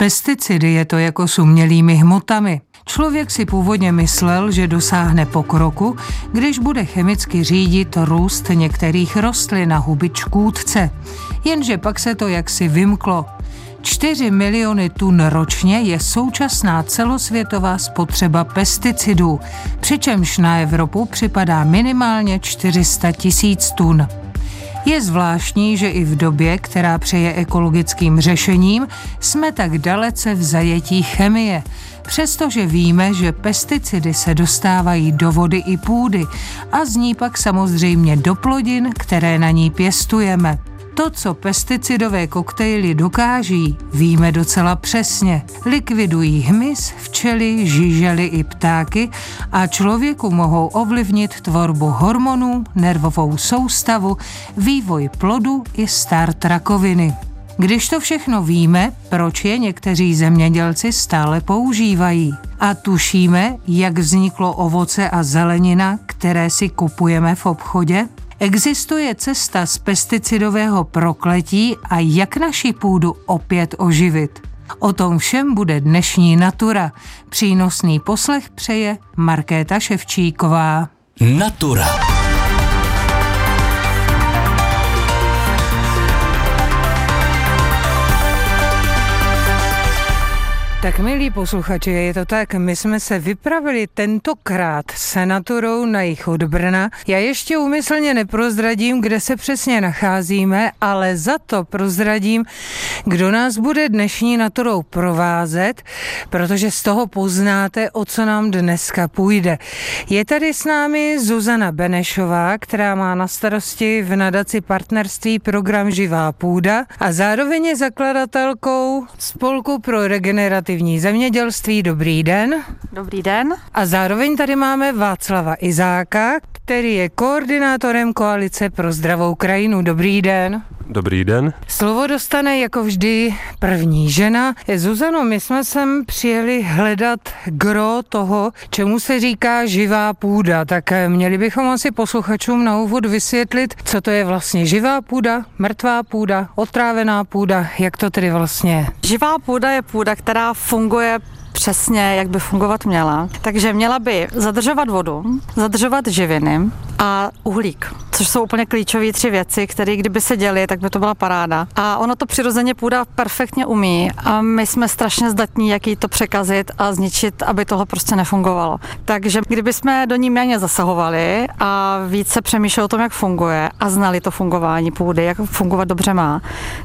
pesticidy je to jako s umělými hmotami. Člověk si původně myslel, že dosáhne pokroku, když bude chemicky řídit růst některých rostlin na huby čkůdce. Jenže pak se to jaksi vymklo. 4 miliony tun ročně je současná celosvětová spotřeba pesticidů, přičemž na Evropu připadá minimálně 400 tisíc tun. Je zvláštní, že i v době, která přeje ekologickým řešením, jsme tak dalece v zajetí chemie. Přestože víme, že pesticidy se dostávají do vody i půdy a z ní pak samozřejmě do plodin, které na ní pěstujeme. To, co pesticidové koktejly dokáží, víme docela přesně. Likvidují hmyz, včely, žižely i ptáky a člověku mohou ovlivnit tvorbu hormonů, nervovou soustavu, vývoj plodu i start rakoviny. Když to všechno víme, proč je někteří zemědělci stále používají? A tušíme, jak vzniklo ovoce a zelenina, které si kupujeme v obchodě? Existuje cesta z pesticidového prokletí a jak naši půdu opět oživit? O tom všem bude dnešní Natura. Přínosný poslech přeje Markéta Ševčíková. Natura. Tak milí posluchači, je to tak, my jsme se vypravili tentokrát senatorou na jich od Brna. Já ještě umyslně neprozradím, kde se přesně nacházíme, ale za to prozradím, kdo nás bude dnešní naturou provázet, protože z toho poznáte, o co nám dneska půjde. Je tady s námi Zuzana Benešová, která má na starosti v nadaci partnerství program Živá půda a zároveň je zakladatelkou Spolku pro regenerativní zemědělství. Dobrý den. Dobrý den. A zároveň tady máme Václava Izáka, který je koordinátorem Koalice pro zdravou krajinu. Dobrý den. Dobrý den. Slovo dostane jako vždy první žena. Zuzano, my jsme sem přijeli hledat gro toho, čemu se říká živá půda. Tak eh, měli bychom asi posluchačům na úvod vysvětlit, co to je vlastně živá půda, mrtvá půda, otrávená půda, jak to tedy vlastně je. Živá půda je půda, která funguje přesně, jak by fungovat měla. Takže měla by zadržovat vodu, zadržovat živiny a uhlík, což jsou úplně klíčové tři věci, které kdyby se děly, tak by to byla paráda. A ono to přirozeně půda perfektně umí a my jsme strašně zdatní, jak jí to překazit a zničit, aby toho prostě nefungovalo. Takže kdyby jsme do ní méně zasahovali a více přemýšleli o tom, jak funguje a znali to fungování půdy, jak fungovat dobře má,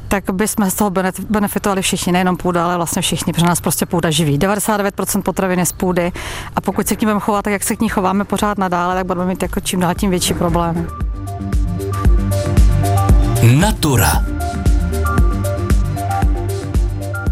tak bychom z toho benefitovali všichni, nejenom půda, ale vlastně všichni, protože nás prostě půda živí. 99% potravin z půdy a pokud se k ní budeme chovat tak, jak se k ní chováme pořád nadále, tak budeme mít jako čím dál tím větší problémy. Natura.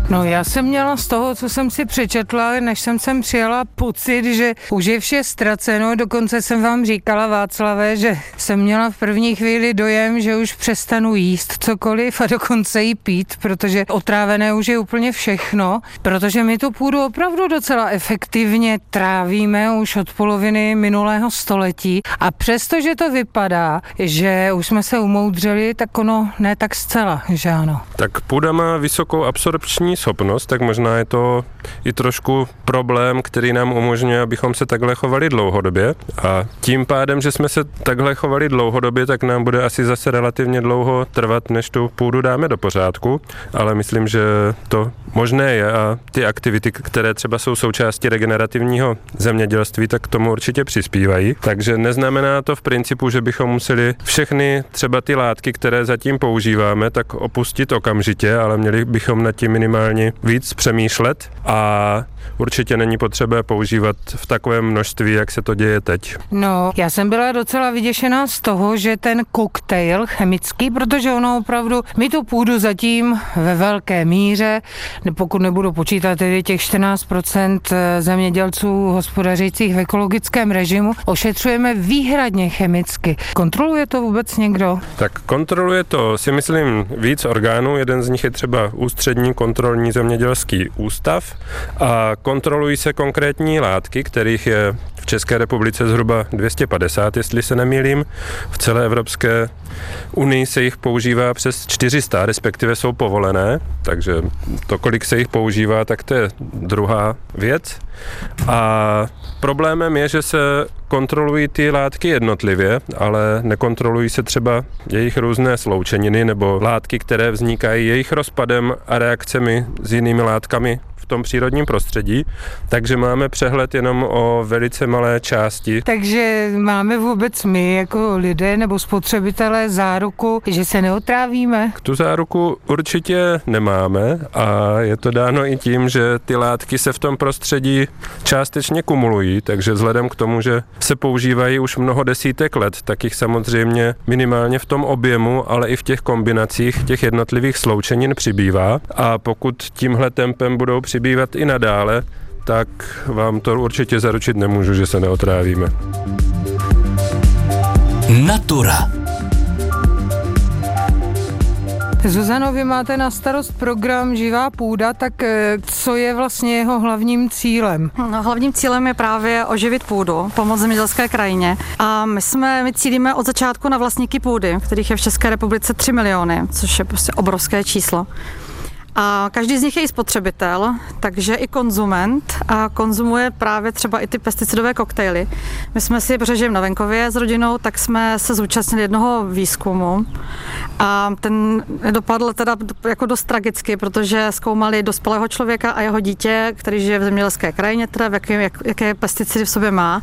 No já jsem měla z toho, co jsem si přečetla, než jsem sem přijela, pocit, že už je vše ztraceno. Dokonce jsem vám říkala, Václavé, že jsem měla v první chvíli dojem, že už přestanu jíst cokoliv a dokonce jí pít, protože otrávené už je úplně všechno, protože my tu půdu opravdu docela efektivně trávíme už od poloviny minulého století a přesto, že to vypadá, že už jsme se umoudřili, tak ono ne tak zcela, že ano. Tak půda má vysokou absorpční schopnost, tak možná je to i trošku problém, který nám umožňuje, abychom se takhle chovali dlouhodobě. A tím pádem, že jsme se takhle chovali dlouhodobě, tak nám bude asi zase relativně dlouho trvat, než tu půdu dáme do pořádku. Ale myslím, že to možné je a ty aktivity, které třeba jsou součástí regenerativního zemědělství, tak k tomu určitě přispívají. Takže neznamená to v principu, že bychom museli všechny třeba ty látky, které zatím používáme, tak opustit okamžitě, ale měli bychom nad tím minimálně víc přemýšlet a Uh, určitě není potřeba používat v takovém množství, jak se to děje teď. No, já jsem byla docela vyděšená z toho, že ten koktejl chemický, protože ono opravdu, my tu půdu zatím ve velké míře, pokud nebudu počítat tedy těch 14% eh, zemědělců hospodařících v ekologickém režimu, ošetřujeme výhradně chemicky. Kontroluje to vůbec někdo? Tak kontroluje to si myslím víc orgánů, jeden z nich je třeba ústřední kontrol kontrolní zemědělský ústav a kontrolují se konkrétní látky, kterých je v České republice zhruba 250, jestli se nemýlím. V celé Evropské unii se jich používá přes 400, respektive jsou povolené, takže to, kolik se jich používá, tak to je druhá věc. A problémem je, že se kontrolují ty látky jednotlivě, ale nekontrolují se třeba jejich různé sloučeniny nebo látky, které vznikají jejich rozpadem a reakcemi s jinými látkami v tom přírodním prostředí, takže máme přehled jenom o velice malé části. Takže máme vůbec my jako lidé nebo spotřebitelé záruku, že se neotrávíme? Tu záruku určitě nemáme a je to dáno i tím, že ty látky se v tom prostředí částečně kumulují, takže vzhledem k tomu, že se používají už mnoho desítek let, tak jich samozřejmě minimálně v tom objemu, ale i v těch kombinacích těch jednotlivých sloučenin přibývá a pokud tímhle tempem budou přibývat i nadále, tak vám to určitě zaručit nemůžu, že se neotrávíme. Natura. Zuzano, vy máte na starost program Živá půda, tak eh, co je vlastně jeho hlavním cílem? No, hlavním cílem je právě oživit půdu, pomoct zemědělské krajině. A my jsme, my cílíme od začátku na vlastníky půdy, kterých je v České republice 3 miliony, což je prostě obrovské číslo. A každý z nich je i spotřebitel, takže i konzument a konzumuje právě třeba i ty pesticidové koktejly. My jsme si, protože na venkově s rodinou, tak jsme se zúčastnili jednoho výzkumu a ten dopadl teda jako dost tragicky, protože zkoumali dospělého člověka a jeho dítě, který žije v zemědělské krajině, teda v jaké, jak, jaké pesticidy v sobě má.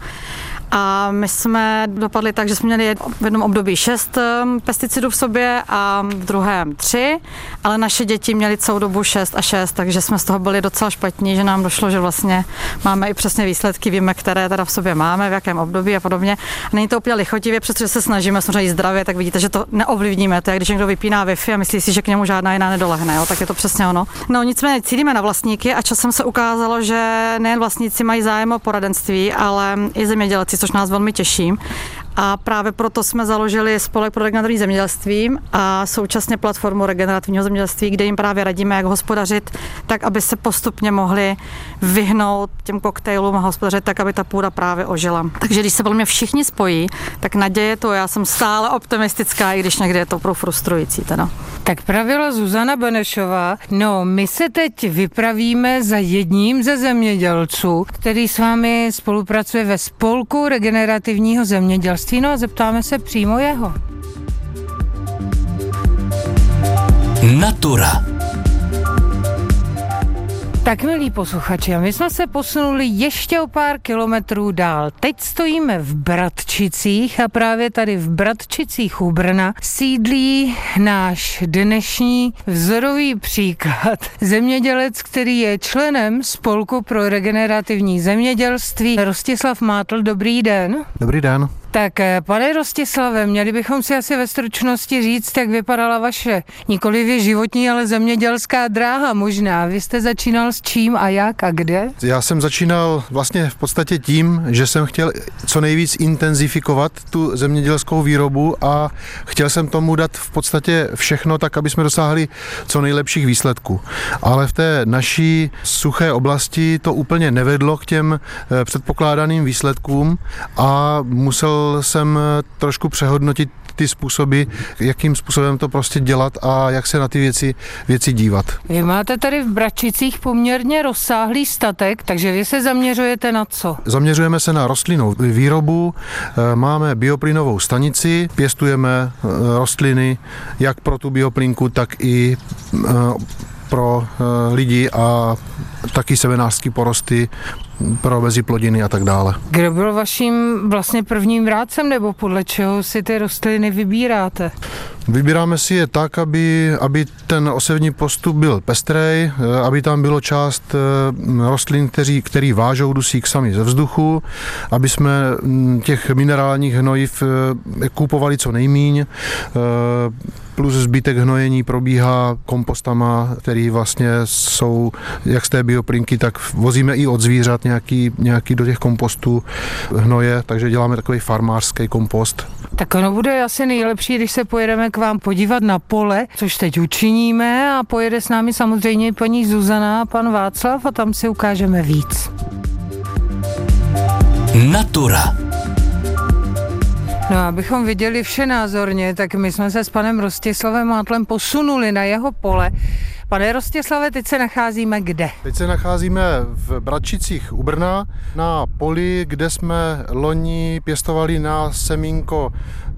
A my jsme dopadli tak, že jsme měli v jednom období šest um, pesticidů v sobě a v druhém tři, ale naše děti měly celou dobu šest a šest, takže jsme z toho byli docela špatní, že nám došlo, že vlastně máme i přesně výsledky, víme, které teda v sobě máme, v jakém období a podobně. A není to úplně lichotivě, přestože se snažíme samozřejmě zdravě, tak vidíte, že to neovlivníme. To je, když někdo vypíná Wi-Fi a myslí si, že k němu žádná jiná nedolehne, jo, tak je to přesně ono. No nicméně cílíme na vlastníky a časem se ukázalo, že nejen vlastníci mají zájem o poradenství, ale i zemědělci což nás velmi těší. A právě proto jsme založili spolek pro regenerativní zemědělství a současně platformu regenerativního zemědělství, kde jim právě radíme, jak hospodařit, tak aby se postupně mohli vyhnout těm koktejlům a hospodařit tak, aby ta půda právě ožila. Takže když se velmi všichni spojí, tak naděje to, já jsem stále optimistická, i když někdy je to pro frustrující. Teda. Tak pravila Zuzana Benešová. No, my se teď vypravíme za jedním ze zemědělců, který s vámi spolupracuje ve spolku regenerativního zemědělství. No a zeptáme se přímo jeho. Natura. Tak milí posluchači, my jsme se posunuli ještě o pár kilometrů dál. Teď stojíme v Bratčicích a právě tady v Bratčicích u Brna sídlí náš dnešní vzorový příklad. Zemědělec, který je členem Spolku pro regenerativní zemědělství. Rostislav Mátl, dobrý den. Dobrý den. Tak eh, pane Rostislave, měli bychom si asi ve stručnosti říct, jak vypadala vaše nikoli životní, ale zemědělská dráha možná. Vy jste začínal s čím a jak a kde? Já jsem začínal vlastně v podstatě tím, že jsem chtěl co nejvíc intenzifikovat tu zemědělskou výrobu a chtěl jsem tomu dát v podstatě všechno tak, aby jsme dosáhli co nejlepších výsledků. Ale v té naší suché oblasti to úplně nevedlo k těm eh, předpokládaným výsledkům a musel jsem eh, trošku přehodnotit ty způsoby, jakým způsobem to prostě dělat a jak se na ty věci, věci dívat. Vy máte tady v Bračicích poměrně rozsáhlý statek, takže vy se zaměřujete na co? Zaměřujeme se na rostlinnou výrobu, eh, máme bioplynovou stanici, pěstujeme eh, rostliny jak pro tu bioplynku, tak i pro lidi a taky semenářský porosty pro meziplodiny a tak dále. Kdo byl vaším vlastně prvním rádcem nebo podle čeho si ty rostliny vybíráte? Vybíráme si je tak, aby, aby ten osevní postup byl pestrej, eh, aby tam bylo část eh, rostlin, kteří, který vážou dusík sami ze vzduchu, aby jsme mm, těch minerálních hnojiv eh, kupovali co nejmíň, plus zbytek hnojení probíhá kompostama, který vlastně jsou jak z té bioplinky, tak vozíme i od zvířat nějaký, nějaký do těch kompostů hnoje, takže děláme takový farmářský kompost. Tak ono bude asi nejlepší, když se pojedeme k vám podívat na pole, což teď učiníme a pojede s námi samozřejmě paní Zuzana a pan Václav a tam si ukážeme víc. Natura. No, abychom viděli vše názorně, tak my jsme se s panem Rostislavem Mátlem posunuli na jeho pole. Pane Rostěslave, teď se nacházíme kde? Teď se nacházíme v Bratčicích u Brna na poli, kde jsme loni pěstovali na semínko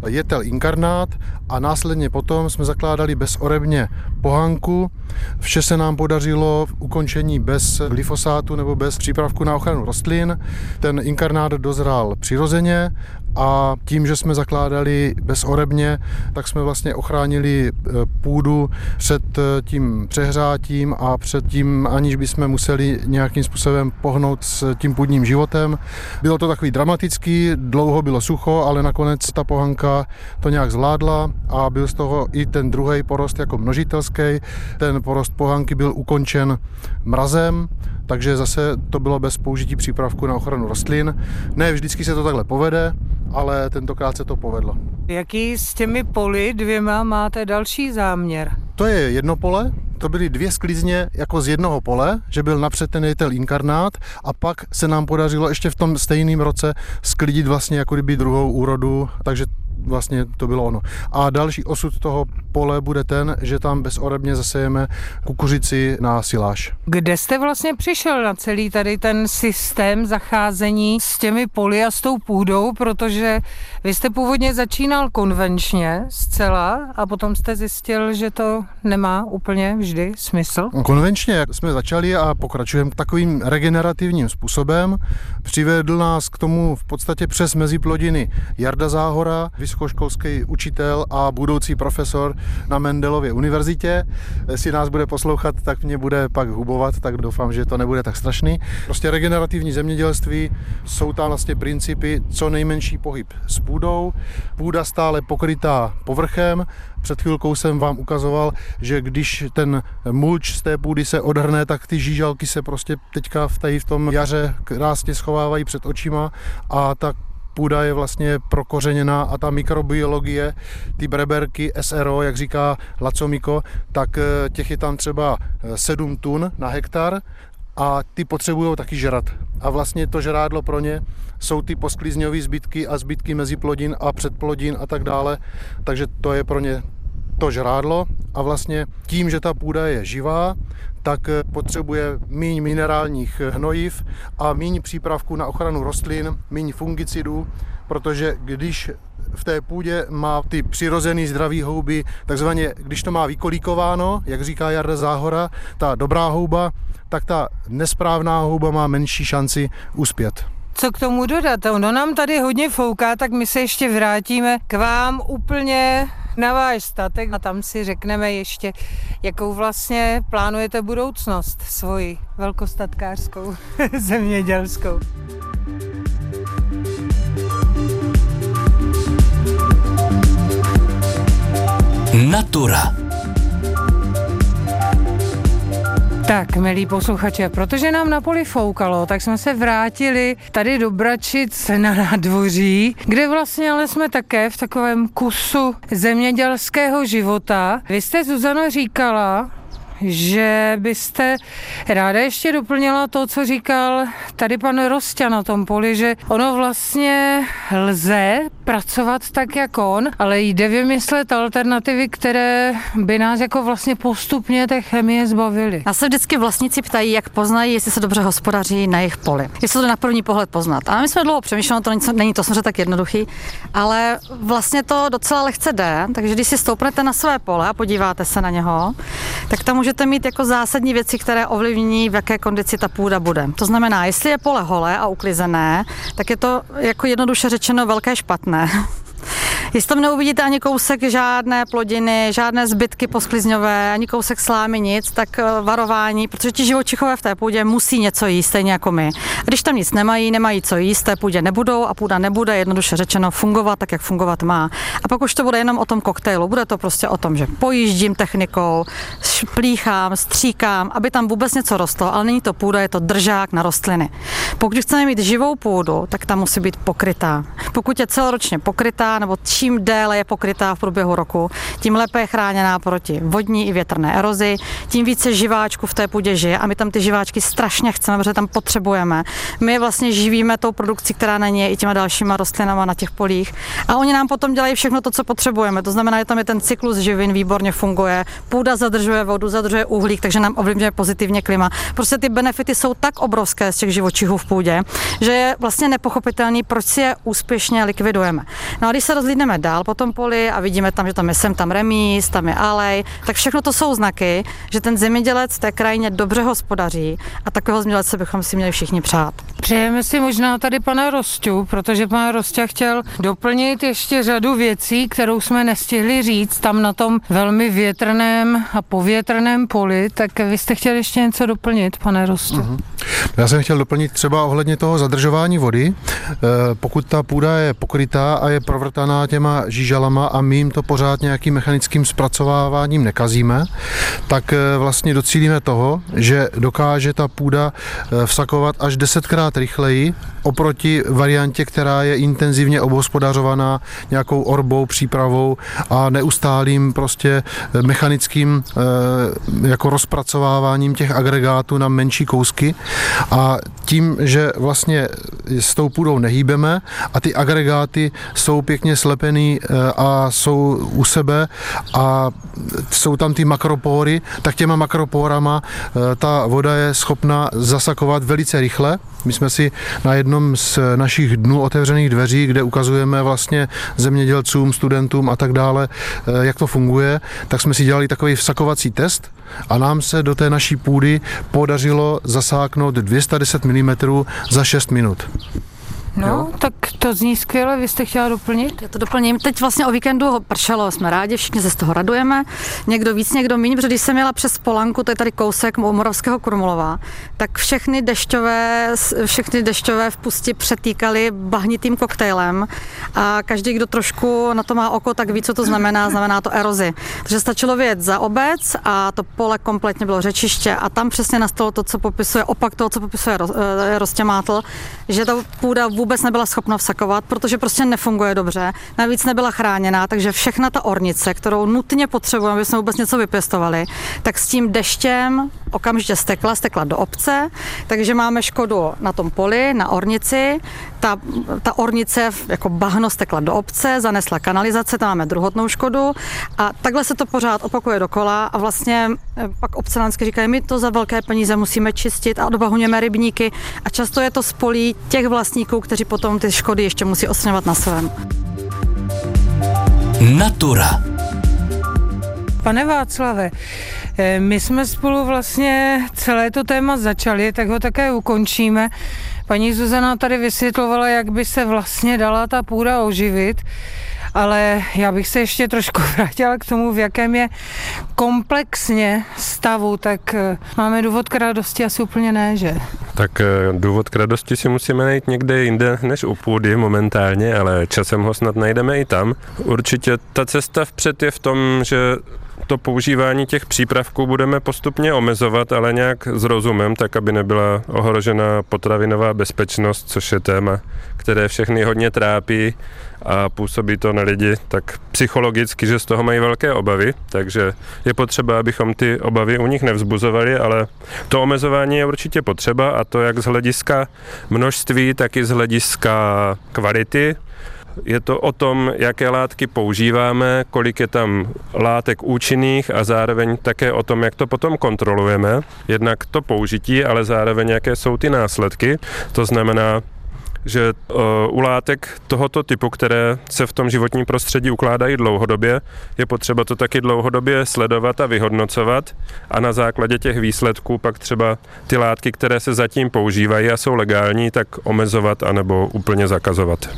jetel inkarnát a následně potom jsme zakládali bezorebně pohanku. Vše se nám podařilo v ukončení bez glyfosátu nebo bez přípravku na ochranu rostlin. Ten inkarnát dozrál přirozeně a tím, že jsme zakládali bezorebně, tak jsme vlastně ochránili e, půdu před e, tím přehrátím a před tím, aniž bychom museli nějakým způsobem pohnout s tím půdním životem. Bylo to takový dramatický, dlouho bylo sucho, ale nakonec ta pohanka to nějak zvládla a byl z toho i ten druhý porost jako množitelský. Ten porost pohanky byl ukončen mrazem, takže zase to bylo bez použití přípravku na ochranu rostlin. Ne vždycky se to takhle povede, ale tentokrát se to povedlo. Jaký s těmi poli dvěma máte další záměr? To je jedno pole, to byly dvě sklizně jako z jednoho pole, že byl napřed ten jetel inkarnát a pak se nám podařilo ještě v tom stejném roce sklidit vlastně jako kdyby druhou úrodu, takže vlastně to bylo ono. A další osud toho pole bude ten, že tam bezorebně zasejeme kukuřici na siláž. Kde jste vlastně přišel na celý tady ten systém zacházení s těmi poli a s tou půdou, protože vy jste původně začínal konvenčně zcela a potom jste zjistil, že to nemá úplně vždy smysl? Konvenčně jsme začali a pokračujeme takovým regenerativním způsobem. Přivedl nás k tomu v podstatě přes meziplodiny Jarda Záhora, vysokoškolský učitel a budoucí profesor na Mendelově univerzitě. Jestli nás bude poslouchat, tak mě bude pak hubovat, tak doufám, že to nebude tak strašný. Prostě regenerativní zemědělství jsou tam vlastně principy co nejmenší pohyb s půdou, půda stále pokrytá povrchem, před chvilkou jsem vám ukazoval, že když ten mulč z té půdy se odhrne, tak ty žížalky se prostě teďka v, tady v tom jaře krásně schovávají před očima a ta půda je vlastně prokořeněná a ta mikrobiologie, ty breberky SRO, jak říká Lacomiko, tak eh, těch je tam třeba 7 eh, tun na hektar a ty potřebují taky žrat. A vlastně to žrádlo pro ně jsou ty posklizňové zbytky a zbytky mezi plodin a předplodin a tak dále. Takže to je pro ně to žrádlo a vlastně tím, že ta půda je živá, tak eh, potřebuje míň minerálních hnojiv a míň přípravků na ochranu rostlin, míň fungicidů, protože když v té půdě má ty přirozený zdravý houby, takzvaně, když to má vykolíkováno, jak říká Jarda Záhora, ta dobrá houba, tak ta nesprávná houba má menší šanci uspět. Co k tomu dodat? Ono nám tady hodně fouká, tak my se ještě vrátíme k vám úplně na váš statek a tam si řekneme ještě, jakou vlastně plánujete budoucnost svoji velkostatkářskou, zemědělskou. Natura. Tak, milí posluchače, protože nám na poli foukalo, tak jsme se vrátili tady do Bračic na nádvoří, kde vlastně ale jsme také v takovém kusu zemědělského života. Vy jste, Zuzano, říkala, že byste ráda ještě doplnila to, co říkal tady pan Rostě na tom poli, že ono vlastně lze pracovat tak jako on, ale jde vymyslet alternativy, které by nás jako vlastně postupně té chemie zbavily. Já se vždycky vlastníci ptají, jak poznají, jestli se dobře hospodaří na jejich poli. Jestli to na první pohled poznat. A my jsme dlouho přemýšleli, to není, není to samozřejmě tak jednoduchý, ale vlastně to docela lehce jde, takže když si stoupnete na své pole a podíváte se na něho, tak tam můžete mít jako zásadní věci, které ovlivní, v jaké kondici ta půda bude. To znamená, jestli je pole holé a uklizené, tak je to jako jednoduše řečeno velké špatné. Jestli tam neuvidíte ani kousek žádné plodiny, žádné zbytky posklizňové, ani kousek slámy, nic, tak eh, varování, protože ti živočichové v té půdě musí něco jíst, stejně jako my. A když tam nic nemají, nemají co jíst, té půdě nebudou a půda nebude jednoduše řečeno fungovat tak, jak fungovat má. A pak už to bude jenom o tom koktejlu, bude to prostě o tom, že pojíždím technikou, plíchám, stříkám, aby tam vůbec něco rostlo, ale není to půda, je to držák na rostliny. Pokud chceme mít živou půdu, tak ta musí být pokrytá. Pokud je celoročně pokrytá nebo čím déle je pokrytá v průběhu roku, tím lépe je chráněná proti vodní i větrné erozi, tím více živáčků v té půdě žije a my tam ty živáčky strašně chceme, protože tam potřebujeme. My je vlastně živíme tou produkcí, která na ně i těma dalšíma rostlinama na těch polích a oni nám potom dělají všechno to, co potřebujeme. To znamená, že tam je ten cyklus živin výborně funguje, půda zadržuje vodu, zadržuje uhlík, takže nám ovlivňuje pozitivně klima. Prostě ty benefity jsou tak obrovské z těch živočichů v půdě, že je vlastně nepochopitelný, proč si je úspěšně likvidujeme. No a když se rozlídneme dál po tom poli a vidíme tam, že tam je sem, tam remíz, tam je alej, tak všechno to jsou znaky, že ten zemědělec v té krajině dobře hospodaří a takového zemědělce bychom si měli všichni přát. Přejeme si možná tady pana Rostu, protože pan Rostě chtěl doplnit ještě řadu věcí, kterou jsme nestihli říct tam na tom velmi větrném a povětrném poli, tak vy jste chtěli ještě něco doplnit, pane Rostu? Uh-huh. Já jsem chtěl doplnit třeba ohledně toho zadržování vody. Eh, pokud ta půda je pokrytá a je provrtaná těma žížalama a my jim to pořád nějakým mechanickým zpracováváním nekazíme, tak eh, vlastně docílíme toho, že dokáže ta půda eh, vsakovat až desetkrát rychleji oproti variantě, která je intenzivně obhospodařovaná nějakou orbou, přípravou a neustálým prostě mechanickým jako rozpracováváním těch agregátů na menší kousky. A tím, že vlastně s tou půdou nehýbeme a ty agregáty jsou pěkně slepený eh, a jsou u sebe a jsou tam ty makropóry, tak těma makropórama eh, ta voda je schopna zasakovat velice rychle. My jsme si na jednom z našich dnů otevřených dveří, kde ukazujeme vlastně zemědělcům, studentům a tak dále, eh, jak to funguje, tak jsme si dělali takový vsakovací test a nám se do té naší půdy podařilo zasáknout 210 mm za 6 minut. No, jo? tak to zní skvěle, vy jste chtěla doplnit? Já to doplním. Teď vlastně o víkendu pršelo, jsme rádi, všichni se z toho radujeme. Někdo víc, někdo méně, protože když jsem jela přes Polanku, to je tady kousek u Moravského Krumlova, tak všechny dešťové, všechny dešťové vpusti přetýkaly bahnitým koktejlem a každý, kdo trošku na to má oko, tak ví, co to znamená, znamená to erozi. Takže stačilo vědět za obec a to pole kompletně bylo řečiště a tam přesně nastalo to, co popisuje, opak toho, co popisuje eh, Rostěmátl, že ta půda vůbec nebyla schopna vsakovat, protože prostě nefunguje dobře. Navíc nebyla chráněná, takže všechna ta ornice, kterou nutně potřebujeme, aby jsme vůbec něco vypěstovali, tak s tím deštěm okamžitě stekla, stekla do obce, takže máme škodu na tom poli, na ornici. Ta, ta ornice jako bahno stekla do obce, zanesla kanalizace, tam máme druhotnou škodu a takhle se to pořád opakuje dokola a vlastně eh, pak obcelánsky říkají, my to za velké peníze musíme čistit a dobahuněme rybníky a často je to spolí těch vlastníků, kteří potom ty škody ještě musí odstraňovat na svém. Natura. Pane Václave, eh, my jsme spolu vlastně celé to téma začali, tak ho také ukončíme. Paní Zuzana tady vysvětlovala, jak by se vlastně dala ta půda oživit ale já bych se ještě trošku vrátila k tomu, v jakém je komplexně stavu, tak eh, máme důvod k radosti asi úplně ne, že? Tak eh, důvod k radosti si musíme najít někde jinde než u půdy momentálně, ale časem ho snad najdeme i tam. Určitě ta cesta vpřed je v tom, že to používání těch přípravků budeme postupně omezovat, ale nějak s rozumem, tak aby nebyla ohrožena potravinová bezpečnost, což je téma, které všechny hodně trápí a působí to na lidi tak psychologicky, že z toho mají velké obavy, takže je potřeba, abychom ty obavy u nich nevzbuzovali, ale to omezování je určitě potřeba a to jak z hlediska množství, tak i z hlediska kvality je to o tom, jaké látky používáme, kolik je tam látek účinných a zároveň také o tom, jak to potom kontrolujeme. Jednak to použití, ale zároveň jaké jsou ty následky. To znamená, že uh, u látek tohoto typu, které se v tom životním prostředí ukládají dlouhodobě, je potřeba to taky dlouhodobě sledovat a vyhodnocovat a na základě těch výsledků pak třeba ty látky, které se zatím používají a jsou legální, tak omezovat anebo úplně zakazovat.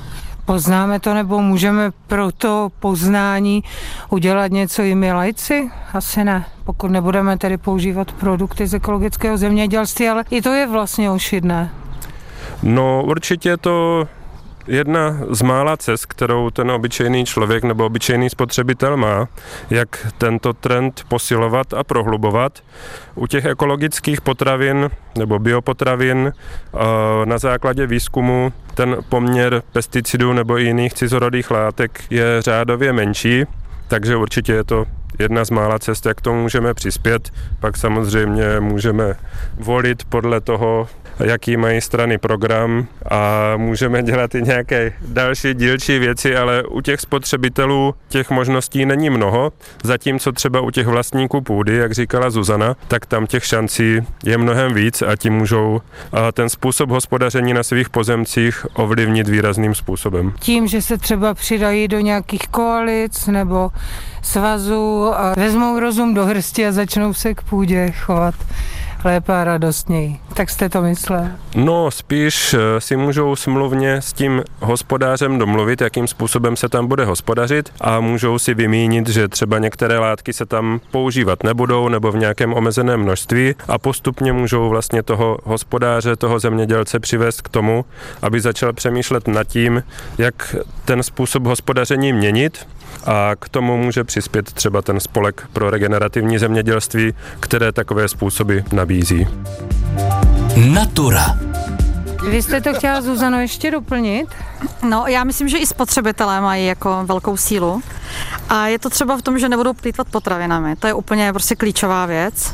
Poznáme to, nebo můžeme pro to poznání udělat něco i my lajci? Asi ne, pokud nebudeme tedy používat produkty z ekologického zemědělství, ale i to je vlastně ošidné. No určitě to jedna z mála cest, kterou ten obyčejný člověk nebo obyčejný spotřebitel má, jak tento trend posilovat a prohlubovat. U těch ekologických potravin nebo biopotravin na základě výzkumu ten poměr pesticidů nebo jiných cizorodých látek je řádově menší, takže určitě je to jedna z mála cest, jak tomu můžeme přispět. Pak samozřejmě můžeme volit podle toho, jaký mají strany program a můžeme dělat i nějaké další dílčí věci, ale u těch spotřebitelů těch možností není mnoho, zatímco třeba u těch vlastníků půdy, jak říkala Zuzana, tak tam těch šancí je mnohem víc a ti můžou ten způsob hospodaření na svých pozemcích ovlivnit výrazným způsobem. Tím, že se třeba přidají do nějakých koalic nebo svazů a vezmou rozum do hrsti a začnou se k půdě chovat lépe a radostněji. Tak jste to myslel? No, spíš eh, si můžou smluvně s tím hospodářem domluvit, jakým způsobem se tam bude hospodařit a můžou si vymínit, že třeba některé látky se tam používat nebudou nebo v nějakém omezeném množství a postupně můžou vlastně toho hospodáře, toho zemědělce přivést k tomu, aby začal přemýšlet nad tím, jak ten způsob hospodaření měnit a k tomu může přispět třeba ten spolek pro regenerativní zemědělství, které takové způsoby nabízí. Natura. Vy jste to chtěla, Zuzano, ještě doplnit? No, já myslím, že i spotřebitelé mají jako velkou sílu. A je to třeba v tom, že nebudou plýtvat potravinami. To je úplně prostě klíčová věc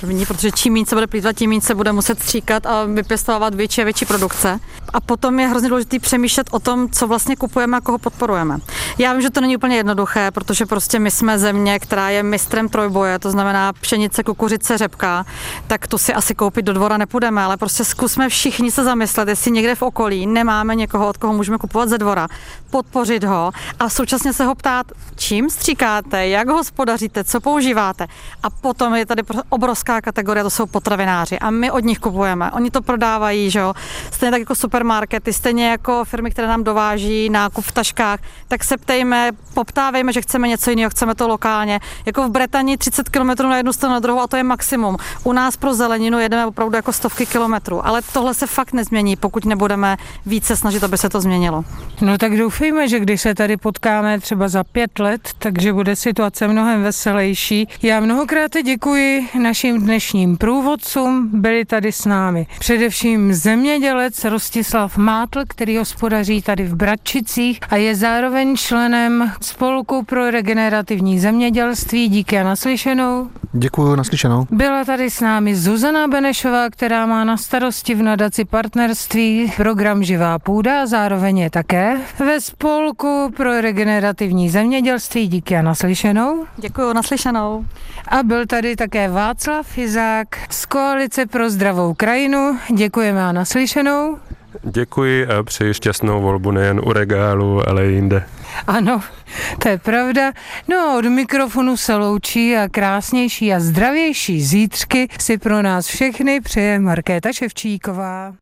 první, protože čím méně se bude plýtvat, tím méně se bude muset stříkat a vypěstovat větší a větší produkce. A potom je hrozně důležité přemýšlet o tom, co vlastně kupujeme a koho podporujeme. Já vím, že to není úplně jednoduché, protože prostě my jsme země, která je mistrem trojboje, to znamená pšenice, kukuřice, řepka, tak to si asi koupit do dvora nepůjdeme, ale prostě zkusme všichni se zamyslet, jestli někde v okolí nemáme někoho, od koho můžeme kupovat ze dvora, podpořit ho a současně se ho ptát, čím stříkáte, jak hospodaříte, co používáte. A potom je tady obrovská nízká kategorie, to jsou potravináři a my od nich kupujeme. Oni to prodávají, že jo. Stejně tak jako supermarkety, stejně jako firmy, které nám dováží nákup v taškách, tak se ptejme, poptávejme, že chceme něco jiného, chceme to lokálně. Jako v Británii 30 km na jednu stranu na druhou a to je maximum. U nás pro zeleninu jedeme opravdu jako stovky kilometrů, ale tohle se fakt nezmění, pokud nebudeme více snažit, aby se to změnilo. No tak doufejme, že když se tady potkáme třeba za pět let, takže bude situace mnohem veselější. Já mnohokrát děkuji našim dnešním průvodcům. Byli tady s námi především zemědělec Rostislav Mátl, který hospodaří tady v Bratčicích a je zároveň členem Spolku pro regenerativní zemědělství. Díky a naslyšenou. Děkuji, naslyšenou. Byla tady s námi Zuzana Benešová, která má na starosti v nadaci partnerství program Živá půda a zároveň je také ve Spolku pro regenerativní zemědělství. Díky a naslyšenou. Děkuji, naslyšenou. A byl tady také Václav Fizák z Koalice pro zdravou krajinu. Děkujeme a naslyšenou. Děkuji a přeji šťastnou volbu nejen u regálu, ale i jinde. Ano, to je pravda. No od mikrofonu se loučí a krásnější a zdravější zítřky si pro nás všechny přeje Markéta Ševčíková.